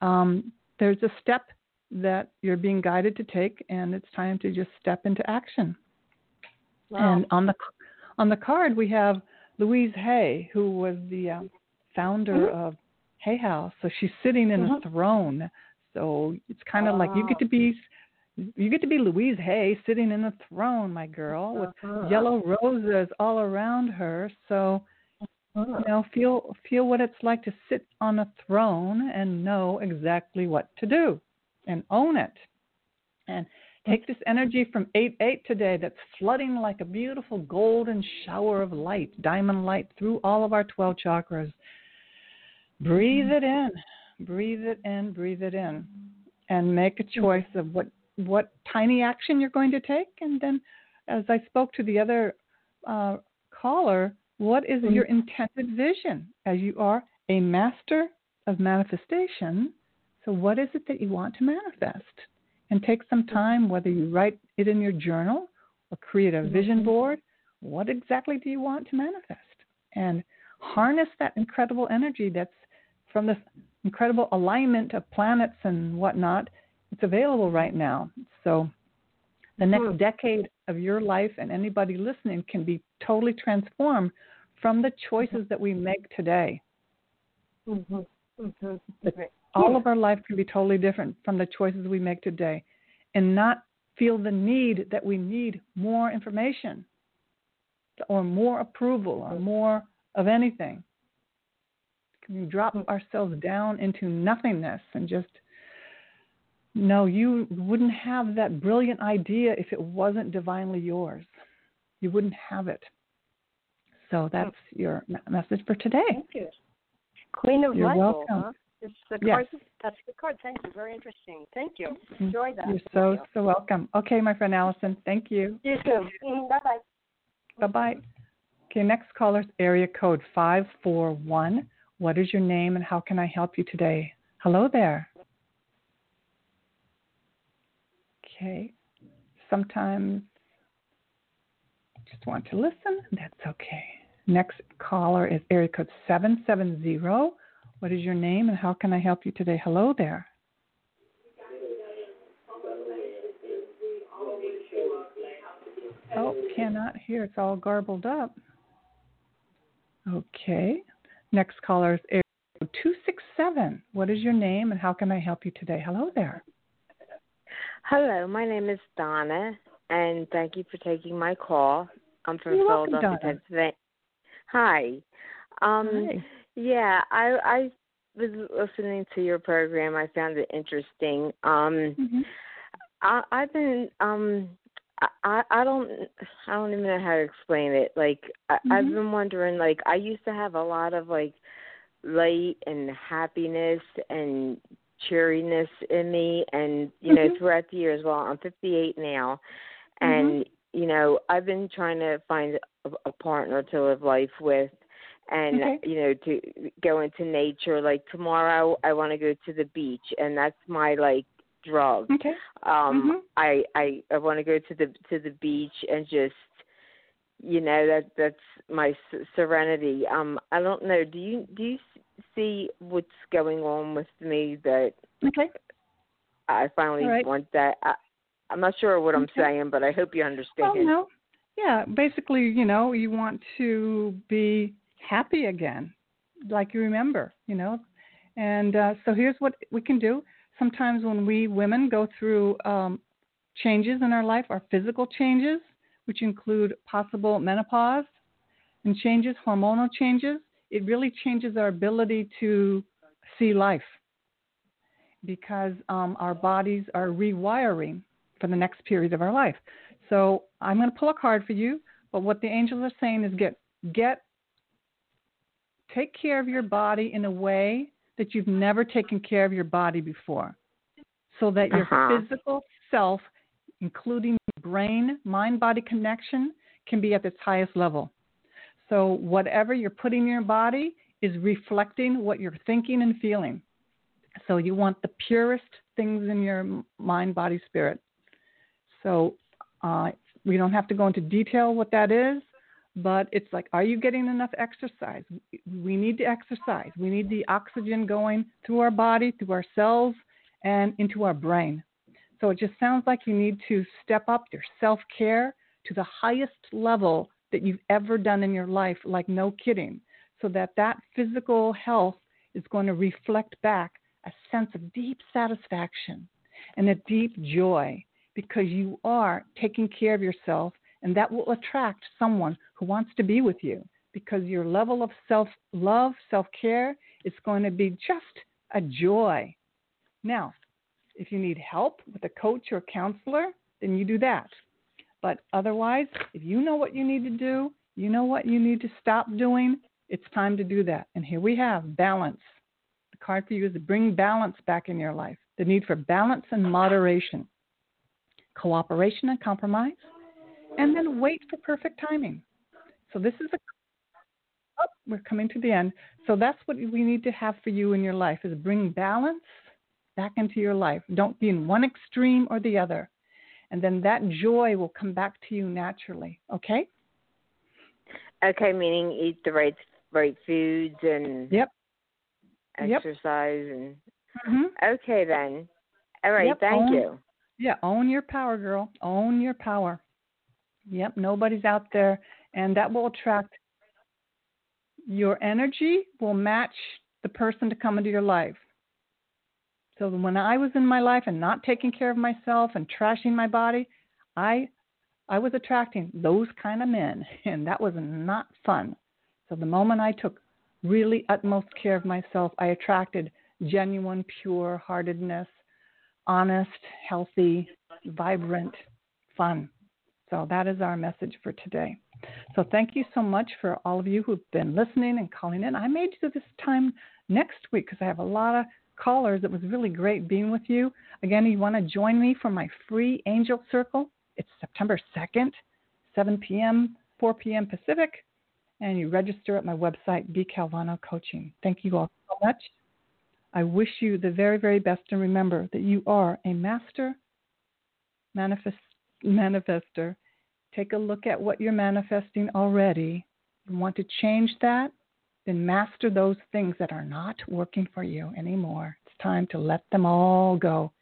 um, there's a step that you're being guided to take, and it's time to just step into action. Wow. And on the on the card we have Louise Hay, who was the uh, founder Mhm. of Hay House. So she's sitting in Mhm. a throne. So it's kind of like you get to be you get to be Louise Hay sitting in a throne, my girl, with Uh-huh. yellow roses all around her. So Uh-huh. you know, feel feel what it's like to sit on a throne and know exactly what to do and own it. And take this energy from 8 8 today that's flooding like a beautiful golden shower of light, diamond light through all of our 12 chakras. Breathe it in, breathe it in, breathe it in, and make a choice of what, what tiny action you're going to take. And then, as I spoke to the other uh, caller, what is your intended vision as you are a master of manifestation? So, what is it that you want to manifest? And take some time, whether you write it in your journal or create a vision board. What exactly do you want to manifest? And harness that incredible energy that's from this incredible alignment of planets and whatnot. It's available right now. So, the next Mhm. decade of your life and anybody listening can be totally transformed from the choices that we make today. Mhm. Mhm. Great. All hmm. of our life can be totally different from the choices we make today and not feel the need that we need more information or more approval or more of anything. Can we drop hmm. ourselves down into nothingness and just no, you wouldn't have that brilliant idea if it wasn't divinely yours. You wouldn't have it. So hmm. that's your message for today. Thank you. Queen of You're Michael, welcome. huh? It's the Yes. card. That's the card. Thank you. Very interesting. Thank you. Mm-hmm. Enjoy that. You're so, you. so welcome. Okay, my friend Allison, thank you. You too. Mm, bye bye. Bye bye. Okay, next caller's area code 541. What is your name and how can I help you today? Hello there. Okay, sometimes just want to listen. That's okay. Next caller is area code 770. What is your name and how can I help you today? Hello there. Oh, cannot hear. It's all garbled up. Okay. Next caller is area 267. What is your name and how can I help you today? Hello there. Hello, my name is Donna, and thank you for taking my call. I'm from You're Philadelphia. Pennsylvania. Hi. Um, Hi. Yeah, I I was listening to your program. I found it interesting. Um, Mhm. I, I've been um, I- I don't I don't even know how to explain it. Like I, I've Mhm. been wondering. Like I used to have a lot of like light and happiness and cheeriness in me, and you know Mhm. throughout the years. Well, I'm 58 now, Mm-hmm. and you know I've been trying to find a, a partner to live life with. And Okay. you know, to go into nature. Like tomorrow, I want to go to the beach, and that's my like drug Okay. um Mhm. i i i want to go to the to the beach and just you know that that's my serenity um i don't know do you do you see what's going on with me that Okay. i finally All right. want that I, i'm not sure what i'm saying but i hope you understand Oh no. Yeah, basically, you know, you want to be happy again, like you remember, you know. And uh, so here's what we can do. Sometimes when we women go through um, changes in our life, our physical changes, which include possible menopause and changes, hormonal changes, it really changes our ability to see life because um, our bodies are rewiring for the next period of our life. So I'm going to pull a card for you, but what the angels are saying is get get take care of your body in a way that you've never taken care of your body before. So that your Uh-huh. physical self, including brain mind body connection, can be at its highest level. So whatever you're putting in your body is reflecting what you're thinking and feeling. So you want the purest things in your mind, body, spirit. So uh, we don't have to go into detail what that is, but it's like, are you getting enough exercise? We need to exercise. We need the oxygen going through our body, through our cells, and into our brain. So it just sounds like you need to step up your self care to the highest level that you've ever done in your life, like no kidding, so that that physical health is going to reflect back a sense of deep satisfaction and a deep joy because you are taking care of yourself and that will attract someone who wants to be with you because your level of self love, self care is going to be just a joy. Now, if you need help with a coach or counselor, then you do that. But otherwise, if you know what you need to do, you know what you need to stop doing, it's time to do that. And here we have balance. The card for you is to bring balance back in your life. The need for balance and moderation, cooperation and compromise, and then wait for perfect timing. So this is a oh, we're coming to the end. So that's what we need to have for you in your life is bring balance back into your life. Don't be in one extreme or the other. And then that joy will come back to you naturally. Okay? okay meaning eat the right right foods and Yep. Yep. exercise and hmm okay then all right Yep, thank own- you Yeah, own your power, girl. Own your power. Yep, nobody's out there, and that will attract your energy will match the person to come into your life. So when I was in my life and not taking care of myself and trashing my body, I I was attracting those kind of men, and that was not fun. So the moment I took really utmost care of myself, I attracted genuine, pure heartedness, honest, healthy, vibrant, fun. So that is our message for today. So thank you so much for all of you who've been listening and calling in. I may do this time next week because I have a lot of callers. It was really great being with you. Again, you want to join me for my free Angel Circle. It's September 2nd, 7 p.m., 4 p.m. Pacific, and you register at my website, B Calvano Coaching. Thank you all so much. I wish you the very, very best, and remember that you are a master manifest, manifester. Take a look at what you're manifesting already. You want to change that? Then master those things that are not working for you anymore. It's time to let them all go.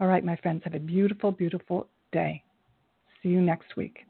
All right, my friends, have a beautiful, beautiful day. See you next week.